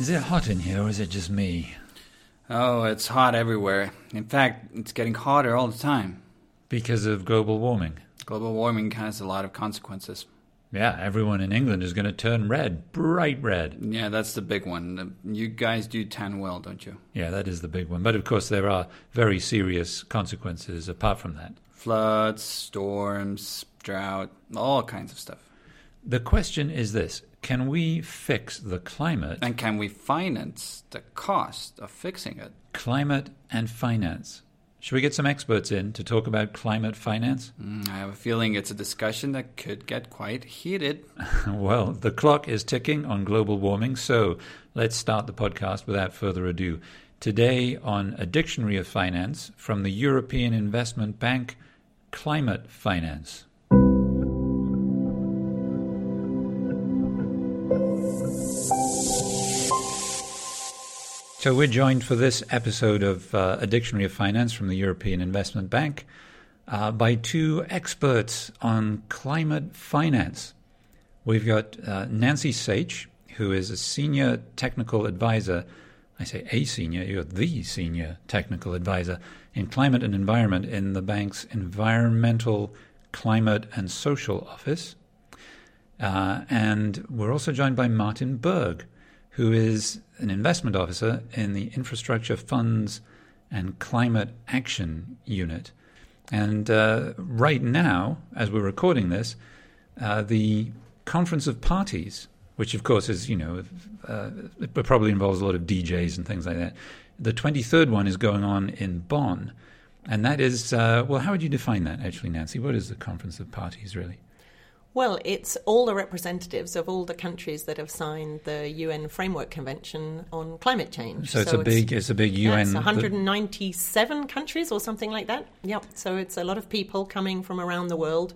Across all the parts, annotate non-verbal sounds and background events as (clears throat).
Is it hot in here or is it just me? Oh, it's hot everywhere. In fact, it's getting hotter all the time. Because of global warming. Global warming has a lot of consequences. Yeah, everyone in England is going to turn red, bright red. Yeah, that's the big one. You guys do tan well, don't you? Yeah, that is the big one. But of course, there are very serious consequences apart from that floods, storms, drought, all kinds of stuff. The question is this can we fix the climate? And can we finance the cost of fixing it? Climate and finance. Should we get some experts in to talk about climate finance? Mm, I have a feeling it's a discussion that could get quite heated. (laughs) well, the clock is ticking on global warming, so let's start the podcast without further ado. Today, on A Dictionary of Finance from the European Investment Bank, climate finance. So, we're joined for this episode of uh, A Dictionary of Finance from the European Investment Bank uh, by two experts on climate finance. We've got uh, Nancy Saich, who is a senior technical advisor. I say a senior, you're the senior technical advisor in climate and environment in the bank's Environmental, Climate and Social Office. Uh, and we're also joined by Martin Berg, who is an investment officer in the Infrastructure Funds and Climate Action Unit. And uh, right now, as we're recording this, uh, the Conference of Parties, which of course is, you know, uh, it probably involves a lot of DJs and things like that. The 23rd one is going on in Bonn. And that is, uh, well, how would you define that actually, Nancy? What is the Conference of Parties really? Well, it's all the representatives of all the countries that have signed the UN Framework Convention on Climate Change. So it's so a big, it's a big UN. It's 197 the... countries or something like that. Yep. So it's a lot of people coming from around the world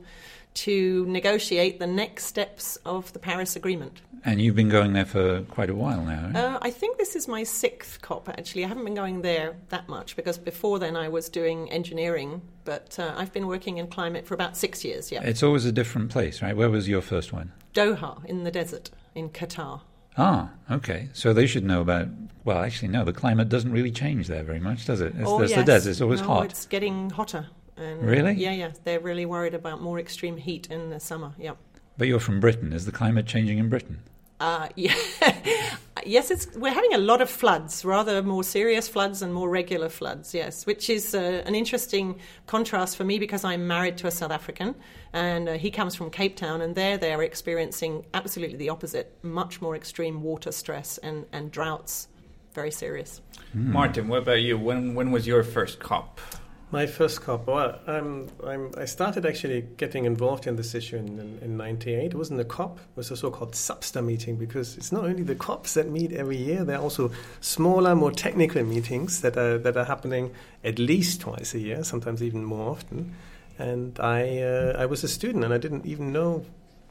to negotiate the next steps of the Paris Agreement. And you've been going there for quite a while now. Eh? Uh, I think this is my sixth COP, actually. I haven't been going there that much because before then I was doing engineering, but uh, I've been working in climate for about six years, yeah. It's always a different place, right? Where was your first one? Doha, in the desert, in Qatar. Ah, okay. So they should know about. Well, actually, no. The climate doesn't really change there very much, does it? It's, oh, yes. the desert. It's always no, hot. It's getting hotter. And, really? Yeah, yeah. They're really worried about more extreme heat in the summer. Yeah. But you're from Britain. Is the climate changing in Britain? Uh, (laughs) yeah. yes, it's, we're having a lot of floods, rather more serious floods and more regular floods, yes, which is uh, an interesting contrast for me because I'm married to a South African and uh, he comes from Cape Town and there they're experiencing absolutely the opposite, much more extreme water stress and, and droughts, very serious. Mm. Martin, what about you? When, when was your first COP? My first COP. Well, I'm, I'm, i started actually getting involved in this issue in, in, in 98. It wasn't a COP, it was a so called SBSTA meeting because it's not only the COPs that meet every year, there are also smaller, more technical meetings that are, that are happening at least twice a year, sometimes even more often. And I, uh, I was a student and I didn't even know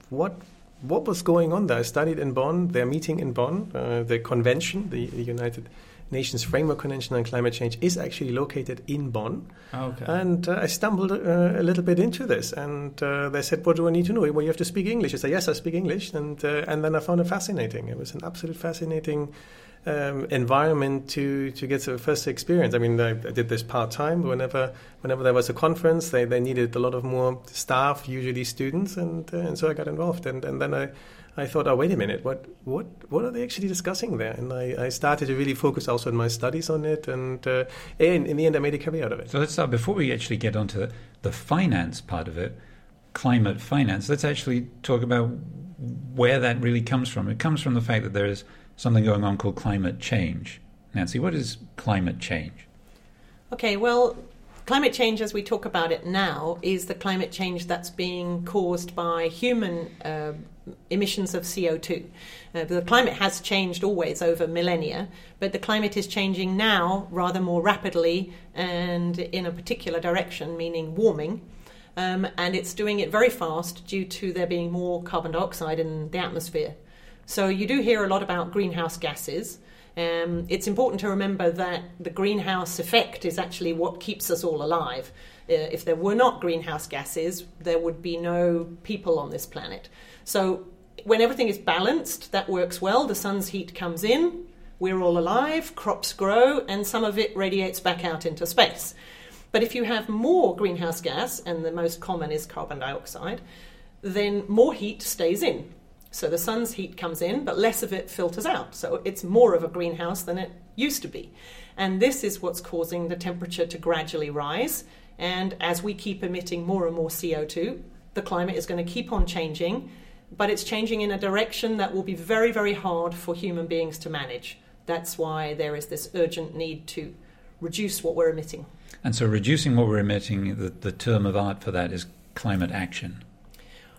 what what was going on there. I studied in Bonn, their meeting in Bonn, uh, the convention, the, the United Nations Framework Convention on Climate Change is actually located in Bonn. Okay. And uh, I stumbled uh, a little bit into this, and uh, they said, "What do I need to know?" Well, you have to speak English. I said, "Yes, I speak English," and uh, and then I found it fascinating. It was an absolute fascinating. Um, environment to to get the first experience. I mean, I, I did this part time. Whenever whenever there was a conference, they, they needed a lot of more staff, usually students, and uh, and so I got involved. And and then I I thought, oh, wait a minute, what, what, what are they actually discussing there? And I, I started to really focus also on my studies on it, and uh, in, in the end, I made a career out of it. So let's start before we actually get onto the finance part of it, climate finance. Let's actually talk about where that really comes from. It comes from the fact that there is something going on called climate change. Nancy, what is climate change? Okay, well, Climate change, as we talk about it now, is the climate change that's being caused by human uh, emissions of CO2. Uh, the climate has changed always over millennia, but the climate is changing now rather more rapidly and in a particular direction, meaning warming. Um, and it's doing it very fast due to there being more carbon dioxide in the atmosphere. So you do hear a lot about greenhouse gases. Um, it's important to remember that the greenhouse effect is actually what keeps us all alive. Uh, if there were not greenhouse gases, there would be no people on this planet. So when everything is balanced, that works well. The sun's heat comes in, we're all alive, crops grow, and some of it radiates back out into space. But if you have more greenhouse gas, and the most common is carbon dioxide, then more heat stays in. So the sun's heat comes in, but less of it filters out. So it's more of a greenhouse than it used to be. And this is what's causing the temperature to gradually rise. And as we keep emitting more and more CO2, the climate is going to keep on changing, but it's changing in a direction that will be very, very hard for human beings to manage. That's why there is this urgent need to reduce what we're emitting. And so, reducing what we're emitting, the, the term of art for that is climate action.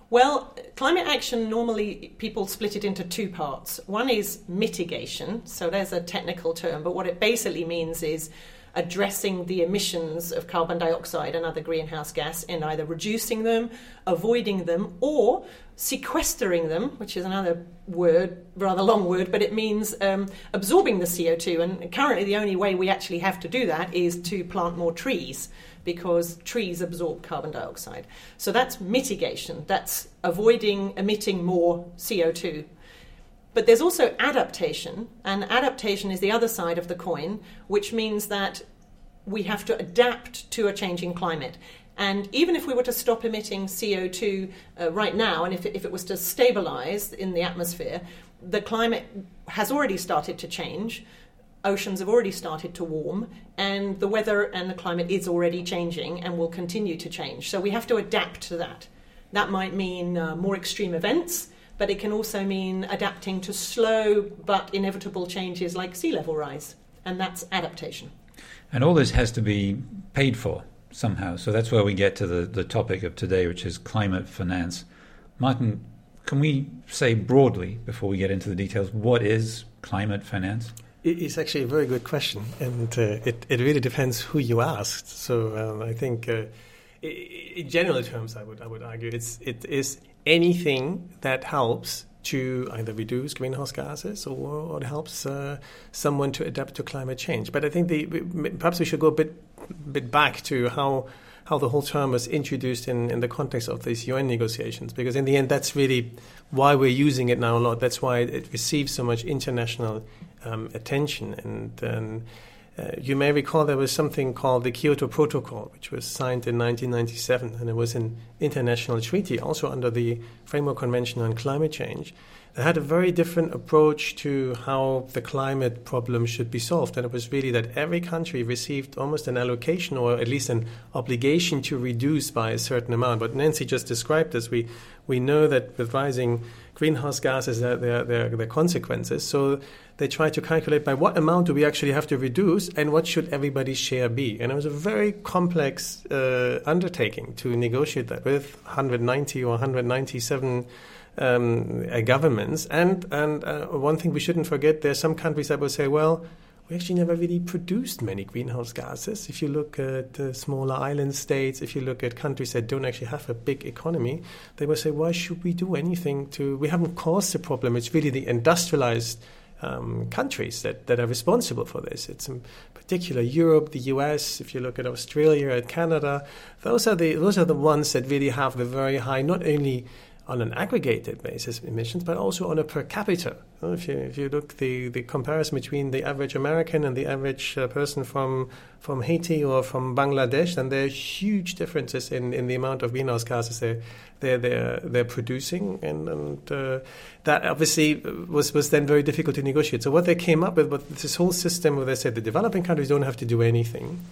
Well, climate action normally people split it into two parts. One is mitigation, so there's a technical term, but what it basically means is addressing the emissions of carbon dioxide and other greenhouse gas and either reducing them, avoiding them, or sequestering them, which is another word, rather long word, but it means um, absorbing the CO2. And currently, the only way we actually have to do that is to plant more trees because trees absorb carbon dioxide. So that's mitigation, that's avoiding emitting more CO2 but there's also adaptation, and adaptation is the other side of the coin, which means that we have to adapt to a changing climate. And even if we were to stop emitting CO2 uh, right now, and if it, if it was to stabilize in the atmosphere, the climate has already started to change. Oceans have already started to warm, and the weather and the climate is already changing and will continue to change. So we have to adapt to that. That might mean uh, more extreme events but it can also mean adapting to slow but inevitable changes like sea level rise, and that's adaptation. And all this has to be paid for somehow. So that's where we get to the, the topic of today, which is climate finance. Martin, can we say broadly, before we get into the details, what is climate finance? It's actually a very good question, and uh, it, it really depends who you asked. So um, I think, uh, in general terms, I would I would argue it's it is anything that helps to either reduce greenhouse gases or, or helps uh, someone to adapt to climate change. But I think the, perhaps we should go a bit bit back to how how the whole term was introduced in, in the context of these UN negotiations, because in the end, that's really why we're using it now a lot. That's why it receives so much international um, attention and. and uh, you may recall there was something called the Kyoto Protocol, which was signed in 1997, and it was an international treaty, also under the Framework Convention on Climate Change, that had a very different approach to how the climate problem should be solved. And it was really that every country received almost an allocation or at least an obligation to reduce by a certain amount. But Nancy just described this. We, we know that with rising greenhouse gases, their, there, there are consequences. So they try to calculate by what amount do we actually have to reduce and what should everybody's share be. And it was a very complex uh, undertaking to negotiate that with 190 or 197 um, uh, governments. And, and uh, one thing we shouldn't forget, there are some countries that will say, well, we actually never really produced many greenhouse gases. If you look at uh, smaller island states, if you look at countries that don't actually have a big economy, they will say, why should we do anything to? We haven't caused the problem. It's really the industrialized um, countries that, that are responsible for this. It's in particular Europe, the US. If you look at Australia, at Canada, those are the those are the ones that really have the very high not only on an aggregated basis emissions, but also on a per capita. If you, if you look the, the comparison between the average American and the average uh, person from from Haiti or from Bangladesh, then there are huge differences in, in the amount of greenhouse gases they're they're they're, they're producing, and, and uh, that obviously was was then very difficult to negotiate. So what they came up with was this whole system where they said the developing countries don't have to do anything,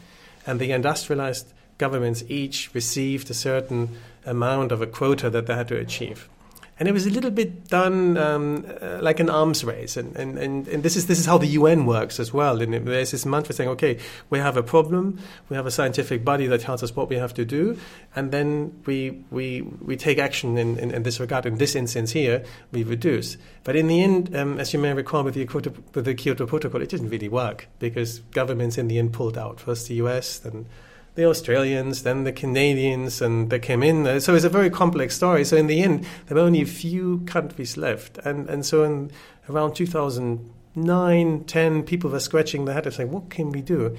and the industrialized governments each received a certain amount of a quota that they had to achieve. And it was a little bit done um, uh, like an arms race, and, and, and, and, this is this is how the UN works as well. And there's this mantra saying, okay, we have a problem, we have a scientific body that tells us what we have to do, and then we we, we take action in, in, in this regard. In this instance here, we reduce. But in the end, um, as you may recall, with the, Kyoto, with the Kyoto Protocol, it didn't really work because governments in the end pulled out. First the US, then the Australians, then the Canadians, and they came in. So it's a very complex story. So in the end, there were only a few countries left, and and so in around 2009, 10, people were scratching their head and saying, "What can we do?"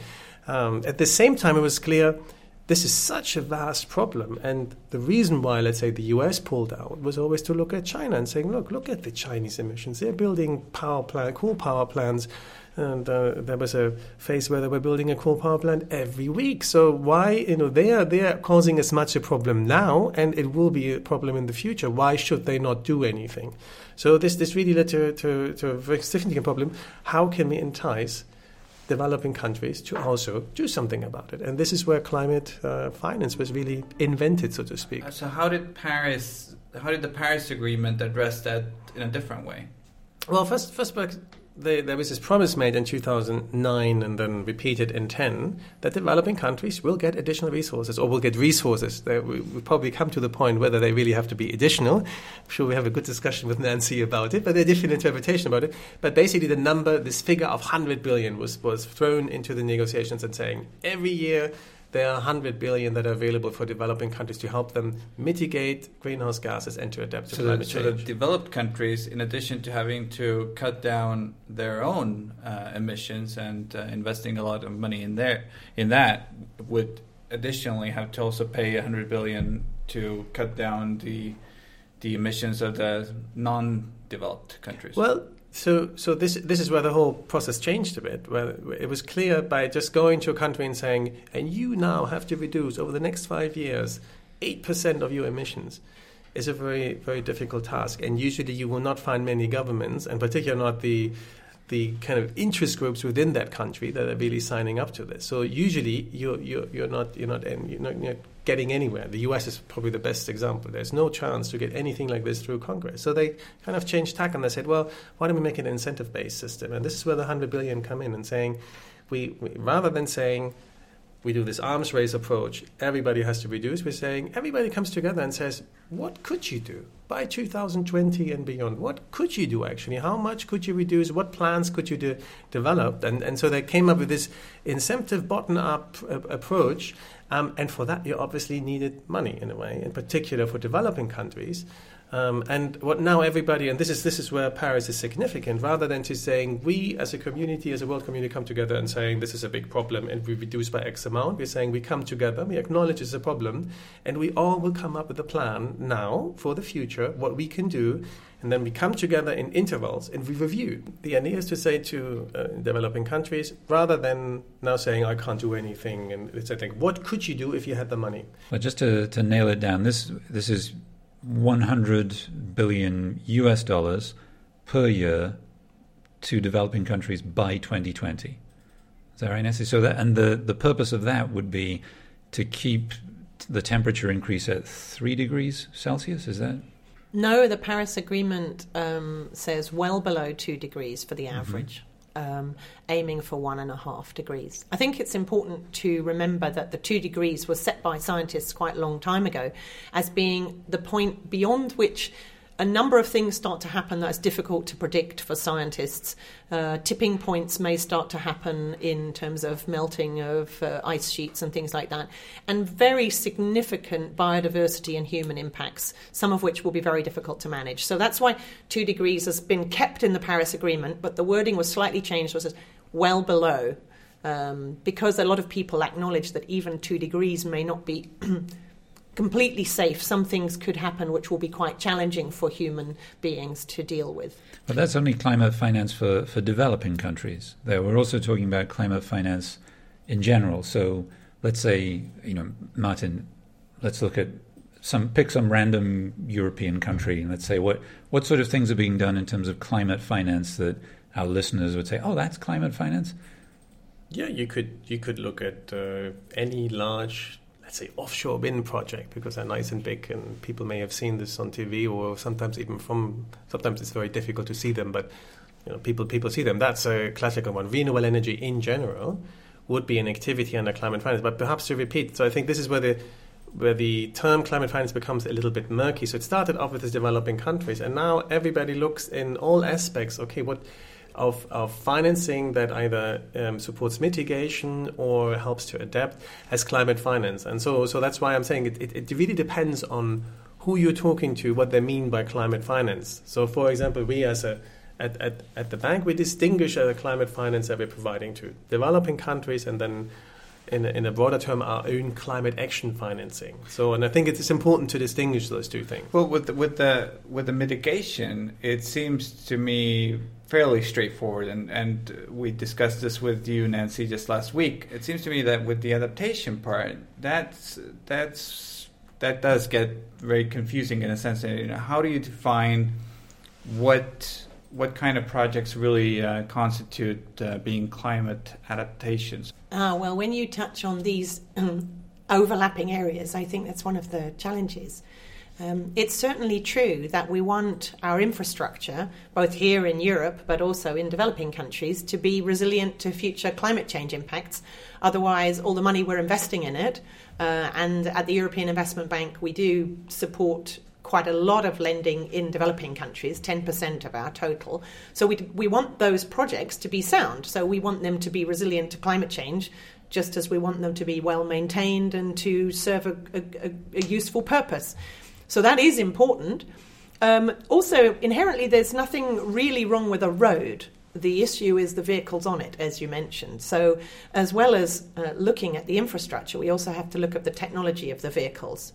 Um, at the same time, it was clear this is such a vast problem. And the reason why, let's say, the US pulled out was always to look at China and saying, look, look at the Chinese emissions. They're building power plant, coal power plants. And uh, there was a phase where they were building a coal power plant every week. So why, you know, they are they are causing as much a problem now, and it will be a problem in the future. Why should they not do anything? So this this really led to to, to a very significant problem. How can we entice developing countries to also do something about it. And this is where climate uh, finance was really invented, so to speak. Uh, so how did Paris, how did the Paris Agreement address that in a different way? Well, first, first, there was this promise made in 2009 and then repeated in 10 that developing countries will get additional resources or will get resources. They, we, probably come to the point whether they really have to be additional. I'm sure we have a good discussion with Nancy about it, but there's different interpretation about it. But basically, the number, this figure of 100 billion was, was thrown into the negotiations and saying every year there are 100 billion that are available for developing countries to help them mitigate greenhouse gases and to adapt to so climate the, change. So the developed countries, in addition to having to cut down their own uh, emissions and uh, investing a lot of money in there, in that, would additionally have to also pay 100 billion to cut down the the emissions of the non-developed countries. Well, so, so this this is where the whole process changed a bit. Where it was clear by just going to a country and saying, and you now have to reduce over the next five years eight percent of your emissions, is a very very difficult task. And usually, you will not find many governments, and particularly not the the kind of interest groups within that country that are really signing up to this. So usually you're you're, you're not you're not you're not, you're not getting anywhere. The U.S. is probably the best example. There's no chance to get anything like this through Congress. So they kind of changed tack and they said, well, why don't we make an incentive-based system? And this is where the hundred billion come in and saying, we, we rather than saying we do this arms race approach, everybody has to reduce. We're saying everybody comes together and says, what could you do by 2020 and beyond? What could you do actually? How much could you reduce? What plans could you de- develop? And, and so they came up with this incentive bottom up uh, approach. Um, and for that, you obviously needed money in a way, in particular for developing countries. Um, and what now everybody, and this is this is where Paris is significant, rather than to saying we as a community, as a world community, come together and saying this is a big problem and we reduce by X amount. We're saying we come together, we acknowledge it's a problem, and we all will come up with a plan now for the future, what we can do, and then we come together in intervals and we review. The idea is to say to uh, developing countries, rather than now saying I can't do anything, and it's I think what could you do if you had the money? Well, just to, to nail it down, this this is 100 billion US dollars per year to developing countries by 2020. Is that right, Nancy? So that, and the, the purpose of that would be to keep the temperature increase at three degrees Celsius. Is that? No, the Paris Agreement um, says well below two degrees for the average. Mm-hmm um, aiming for one and a half degrees. I think it's important to remember that the two degrees was set by scientists quite a long time ago as being the point beyond which a number of things start to happen that's difficult to predict for scientists. Uh, tipping points may start to happen in terms of melting of uh, ice sheets and things like that, and very significant biodiversity and human impacts, some of which will be very difficult to manage. So that's why two degrees has been kept in the Paris Agreement, but the wording was slightly changed, was well below. Um, because a lot of people acknowledge that even two degrees may not be (clears throat) completely safe, some things could happen which will be quite challenging for human beings to deal with. But that's only climate finance for, for developing countries. There, we're also talking about climate finance in general. So let's say, you know, Martin, let's look at some pick some random European country and let's say what what sort of things are being done in terms of climate finance that our listeners would say, oh, that's climate finance. Yeah, you could you could look at uh, any large let's say offshore wind project because they're nice and big and people may have seen this on TV or sometimes even from sometimes it's very difficult to see them but you know people people see them. That's a classical one. Renewable energy in general would be an activity under climate finance but perhaps to repeat so I think this is where the where the term climate finance becomes a little bit murky. So it started off with the developing countries and now everybody looks in all aspects. Okay what of, of financing that either um, supports mitigation or helps to adapt as climate finance. And so, so that's why I'm saying it, it, it really depends on who you're talking to, what they mean by climate finance. So, for example, we as a at, at, at the bank, we distinguish the climate finance that we're providing to developing countries and then in a, in a broader term, our own climate action financing. So, and I think it's important to distinguish those two things. Well, with the, with the with the mitigation, it seems to me fairly straightforward, and and we discussed this with you, Nancy, just last week. It seems to me that with the adaptation part, that's that's that does get very confusing in a sense. You know, how do you define what what kind of projects really uh, constitute uh, being climate adaptations? Ah, well, when you touch on these um, overlapping areas, I think that's one of the challenges. Um, it's certainly true that we want our infrastructure, both here in Europe but also in developing countries, to be resilient to future climate change impacts. Otherwise, all the money we're investing in it, uh, and at the European Investment Bank, we do support quite a lot of lending in developing countries, 10% of our total. So we, we want those projects to be sound. So we want them to be resilient to climate change, just as we want them to be well maintained and to serve a, a, a useful purpose. So that is important. Um, also, inherently, there's nothing really wrong with a road. The issue is the vehicles on it, as you mentioned. So, as well as uh, looking at the infrastructure, we also have to look at the technology of the vehicles.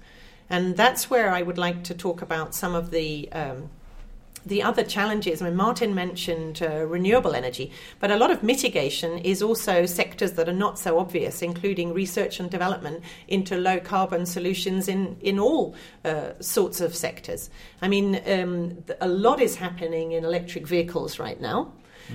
And that's where I would like to talk about some of the um, the other challenges. I mean, Martin mentioned uh, renewable energy, but a lot of mitigation is also sectors that are not so obvious, including research and development into low carbon solutions in in all uh, sorts of sectors. I mean, um, a lot is happening in electric vehicles right now.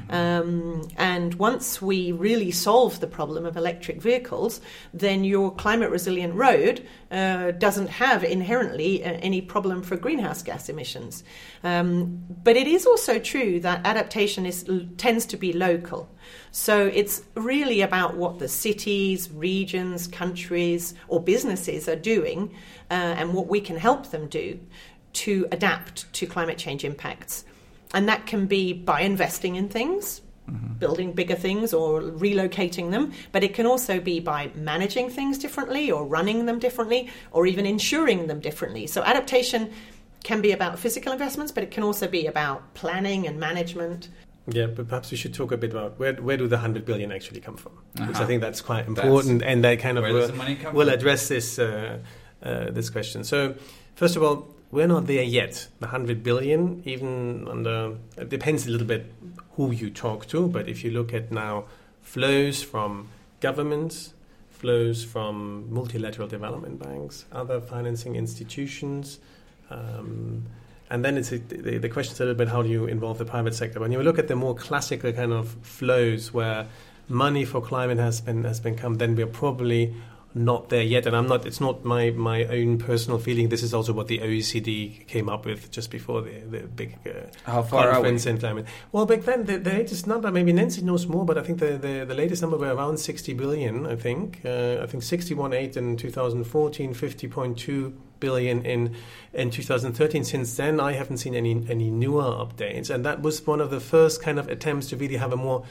Um, and once we really solve the problem of electric vehicles, then your climate resilient road uh, doesn't have inherently uh, any problem for greenhouse gas emissions. Um, but it is also true that adaptation is, tends to be local. So it's really about what the cities, regions, countries, or businesses are doing uh, and what we can help them do to adapt to climate change impacts. And that can be by investing in things, mm-hmm. building bigger things or relocating them, but it can also be by managing things differently or running them differently or even insuring them differently. So adaptation can be about physical investments, but it can also be about planning and management. Yeah, but perhaps we should talk a bit about where where do the hundred billion actually come from? Uh-huh. Because I think that's quite important, that's, and they kind of will, will address this uh, uh, this question. So, first of all, we're not there yet. The 100 billion, even under, it depends a little bit who you talk to, but if you look at now flows from governments, flows from multilateral development banks, other financing institutions, um, and then it's a, the, the question is a little bit how do you involve the private sector. When you look at the more classical kind of flows where money for climate has been has been come, then we're probably not there yet, and I'm not. It's not my my own personal feeling. This is also what the OECD came up with just before the the big uh, How far conference in climate. Well, back then the, the, latest number, maybe Nancy knows more, but I think the, the, the latest number were around 60 billion. I think uh, I think 61.8 in 2014, 50.2 billion in in 2013. Since then, I haven't seen any any newer updates, and that was one of the first kind of attempts to really have a more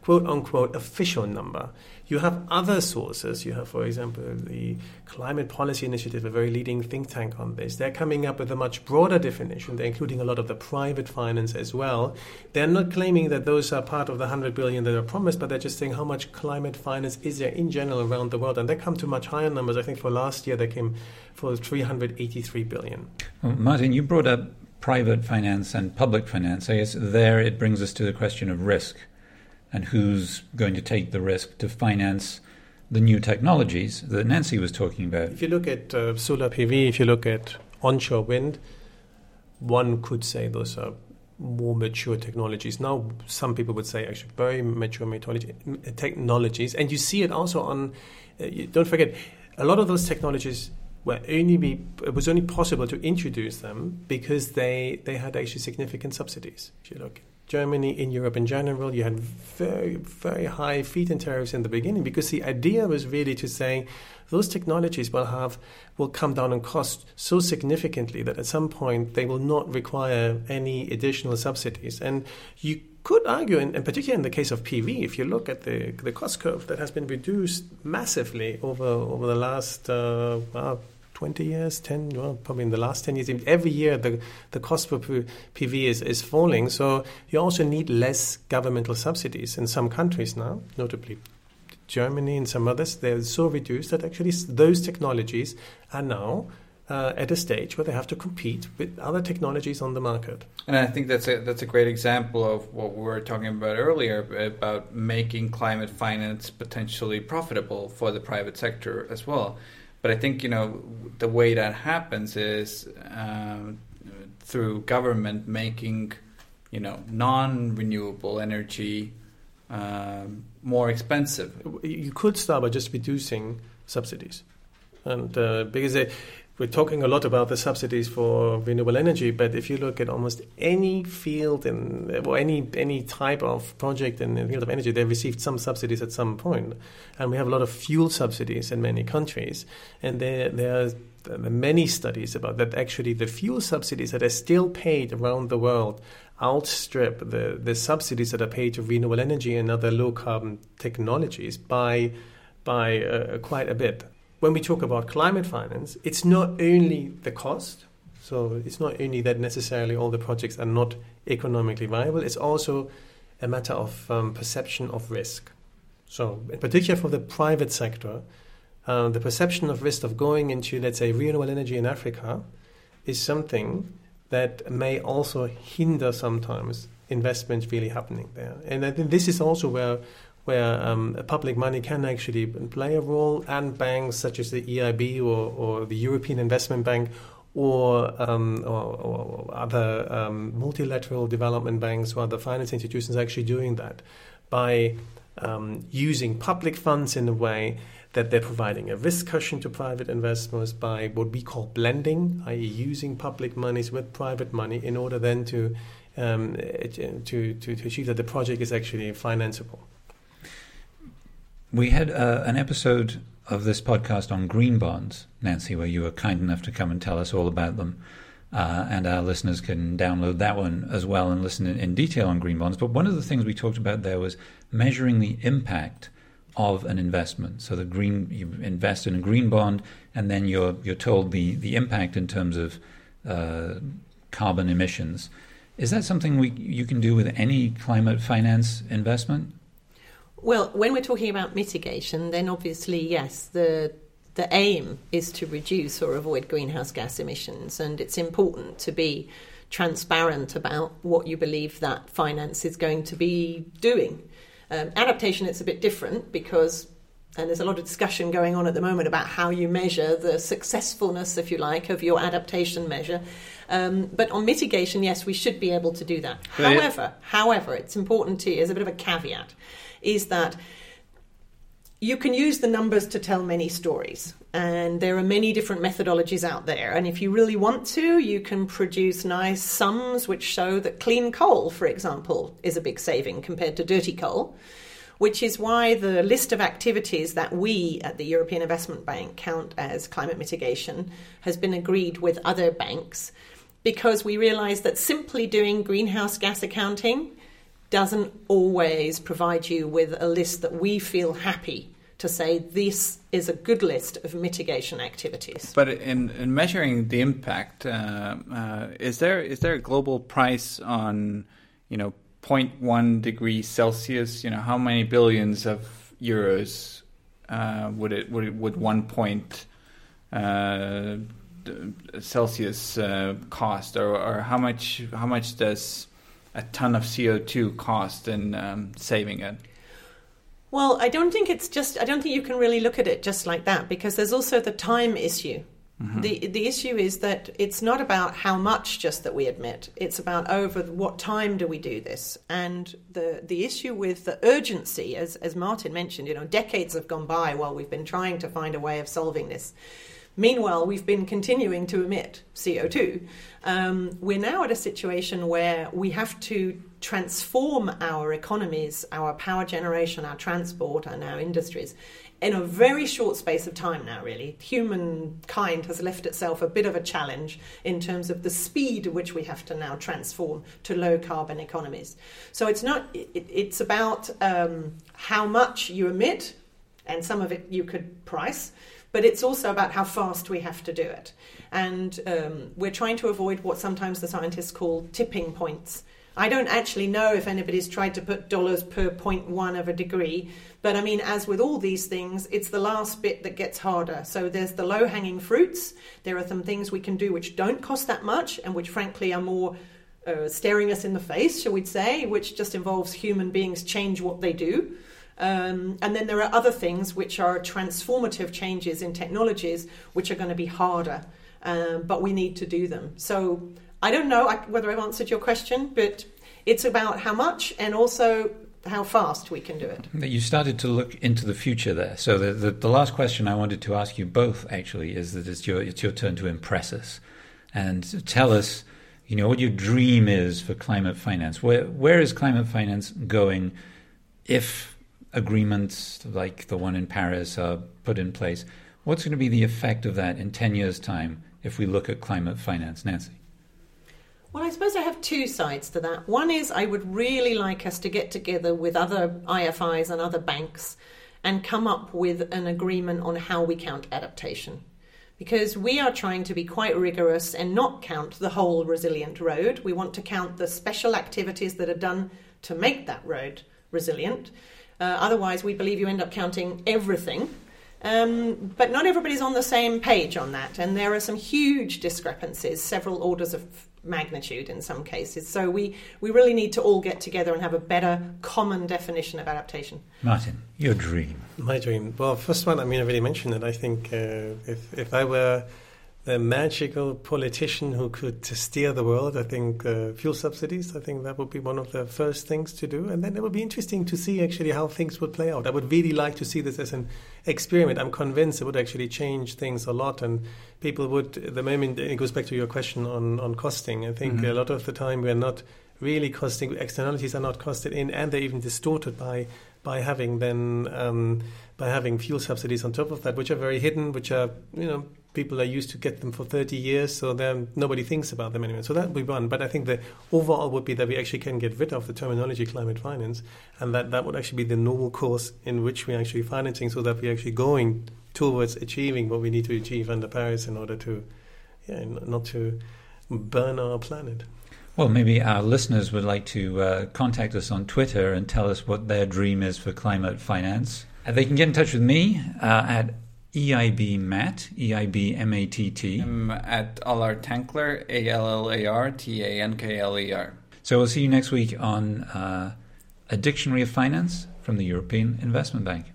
quote unquote official number. You have other sources. You have, for example, the Climate Policy Initiative, a very leading think tank on this. They're coming up with a much broader definition. They're including a lot of the private finance as well. They're not claiming that those are part of the 100 billion that are promised, but they're just saying how much climate finance is there in general around the world. And they come to much higher numbers. I think for last year, they came for 383 billion. Well, Martin, you brought up private finance and public finance. I guess there it brings us to the question of risk and who's going to take the risk to finance the new technologies that Nancy was talking about. If you look at uh, solar PV, if you look at onshore wind, one could say those are more mature technologies. Now, some people would say actually very mature technologies, and you see it also on. Uh, don't forget, a lot of those technologies were only be it was only possible to introduce them because they they had actually significant subsidies. If you look Germany, in Europe in general, you had very, very high feed-in tariffs in the beginning because the idea was really to say those technologies will have will come down in cost so significantly that at some point they will not require any additional subsidies. And you could argue, and, particularly in the case of PV, if you look at the the cost curve that has been reduced massively over over the last uh, well, 20 years, 10, well, probably in the last 10 years, every year the, the cost per PV is, is falling. So you also need less governmental subsidies in some countries now, notably Germany and some others, they're so reduced that actually those technologies are now uh, at a stage where they have to compete with other technologies on the market. And I think that's a that's a great example of what we were talking about earlier about making climate finance potentially profitable for the private sector as well. But I think you know the way that happens is um, through government making you know non-renewable energy um, more expensive. You could start by just reducing subsidies, and uh, because they, we're talking a lot about the subsidies for renewable energy, but if you look at almost any field in, or any any type of project in the field of energy, they received some subsidies at some point, and we have a lot of fuel subsidies in many countries, and there there are many studies about that. Actually, the fuel subsidies that are still paid around the world outstrip the the subsidies that are paid to renewable energy and other low carbon technologies by by uh, quite a bit when we talk about climate finance, it's not only the cost. So it's not only that necessarily all the projects are not economically viable. It's also a matter of um, perception of risk. So, in particular for the private sector, uh, the perception of risk of going into, let's say, renewable energy in Africa is something that may also hinder sometimes investments really happening there. And I think this is also where where um, public money can actually play a role, and banks such as the EIB or, or the European Investment Bank or, um, or, or other um, multilateral development banks or other finance institutions actually doing that by um, using public funds in a way that they're providing a risk cushion to private investors by what we call blending, i.e., using public monies with private money in order then to um, to, to, to achieve that the project is actually financeable. We had uh, an episode of this podcast on green bonds, Nancy, where you were kind enough to come and tell us all about them. Uh, and our listeners can download that one as well and listen in, in, detail on green bonds. But one of the things we talked about there was measuring the impact of an investment. So the green, you invest in a green bond, and then you're you're told the the impact in terms of uh, carbon emissions. Is that something we you can do with any climate finance investment? Well, when we're talking about mitigation, then obviously, yes, the the aim is to reduce or avoid greenhouse gas emissions, and it's important to be transparent about what you believe that finance is going to be doing. Um, adaptation, it's a bit different because, and there's a lot of discussion going on at the moment about how you measure the successfulness, if you like, of your adaptation measure. Um, but on mitigation, yes, we should be able to do that. However, however, it's important to, as a bit of a caveat, is that you can use the numbers to tell many stories and there are many different methodologies out there. And if you really want to you can produce nice sums which show that clean coal for example is a big saving compared to dirty coal which is why the list of activities that we at the European Investment Bank count as climate mitigation has been agreed with other banks because we realize that simply doing greenhouse gas accounting doesn't always provide you with a list that we feel happy to say this is a good list of mitigation activities. But in, in measuring the impact, uh, uh, is there is there a global price on you know 0.1 degrees Celsius? You know how many billions of euros uh, would it would it, would one point uh, Celsius uh, cost, or, or how much how much does a ton of CO2 cost in um, saving it? Well, I don't think it's just, I don't think you can really look at it just like that because there's also the time issue. Mm-hmm. The the issue is that it's not about how much just that we admit. It's about over what time do we do this. And the the issue with the urgency, as as Martin mentioned, you know, decades have gone by while we've been trying to find a way of solving this. Meanwhile, we've been continuing to emit CO2. Um, we're now at a situation where we have to transform our economies, our power generation, our transport, and our industries in a very short space of time now, really. Humankind has left itself a bit of a challenge in terms of the speed at which we have to now transform to low carbon economies. So it's not, it, it's about um, how much you emit, and some of it you could price but it's also about how fast we have to do it. And um, we're trying to avoid what sometimes the scientists call tipping points, I don't actually know if anybody's tried to put dollars per point one of a degree, but I mean, as with all these things, it's the last bit that gets harder. So there's the low hanging fruits. There are some things we can do which don't cost that much and which, frankly, are more uh, staring us in the face, shall we say, which just involves human beings change what they do. Um, and then there are other things which are transformative changes in technologies which are going to be harder, um, but we need to do them. So I don't know whether I've answered your question, but it's about how much and also how fast we can do it. You started to look into the future there. So the, the, the, last question I wanted to ask you both actually is that it's your it's your turn to impress us and tell us, you know, what your dream is for climate finance. Where where is climate finance going if agreements like the one in Paris are put in place? What's going to be the effect of that in ten years' time if we look at climate finance, Nancy? Well, I suppose I have two sides to that. One is I would really like us to get together with other IFIs and other banks and come up with an agreement on how we count adaptation. Because we are trying to be quite rigorous and not count the whole resilient road. We want to count the special activities that are done to make that road resilient. Uh, otherwise, we believe you end up counting everything. Um, but not everybody's on the same page on that, and there are some huge discrepancies, several orders of magnitude in some cases. So we, we really need to all get together and have a better common definition of adaptation. Martin, your dream. My dream. Well, first one, I mean, I already mentioned it. I think uh, if, if I were a magical politician who could steer the world. I think uh, fuel subsidies, I think that would be one of the first things to do. And then it would be interesting to see actually how things would play out. I would really like to see this as an experiment. I'm convinced it would actually change things a lot. And people would, the moment, it goes back to your question on, on costing. I think mm-hmm. a lot of the time we're not really costing, externalities are not costed in, and they're even distorted by by having then um, by having fuel subsidies on top of that, which are very hidden, which are you know people are used to get them for 30 years, so then nobody thinks about them anymore. So that would be one. But I think the overall would be that we actually can get rid of the terminology climate finance, and that that would actually be the normal course in which we're actually financing, so that we're actually going towards achieving what we need to achieve under Paris in order to, yeah, not to burn our planet. Well, maybe our listeners would like to uh, contact us on Twitter and tell us what their dream is for climate finance. Uh, they can get in touch with me uh, at EIB Matt, E I B M A T T. I'm at Allar Tankler, A L L A R T A N K L E R. So we'll see you next week on uh, A Dictionary of Finance from the European Investment Bank.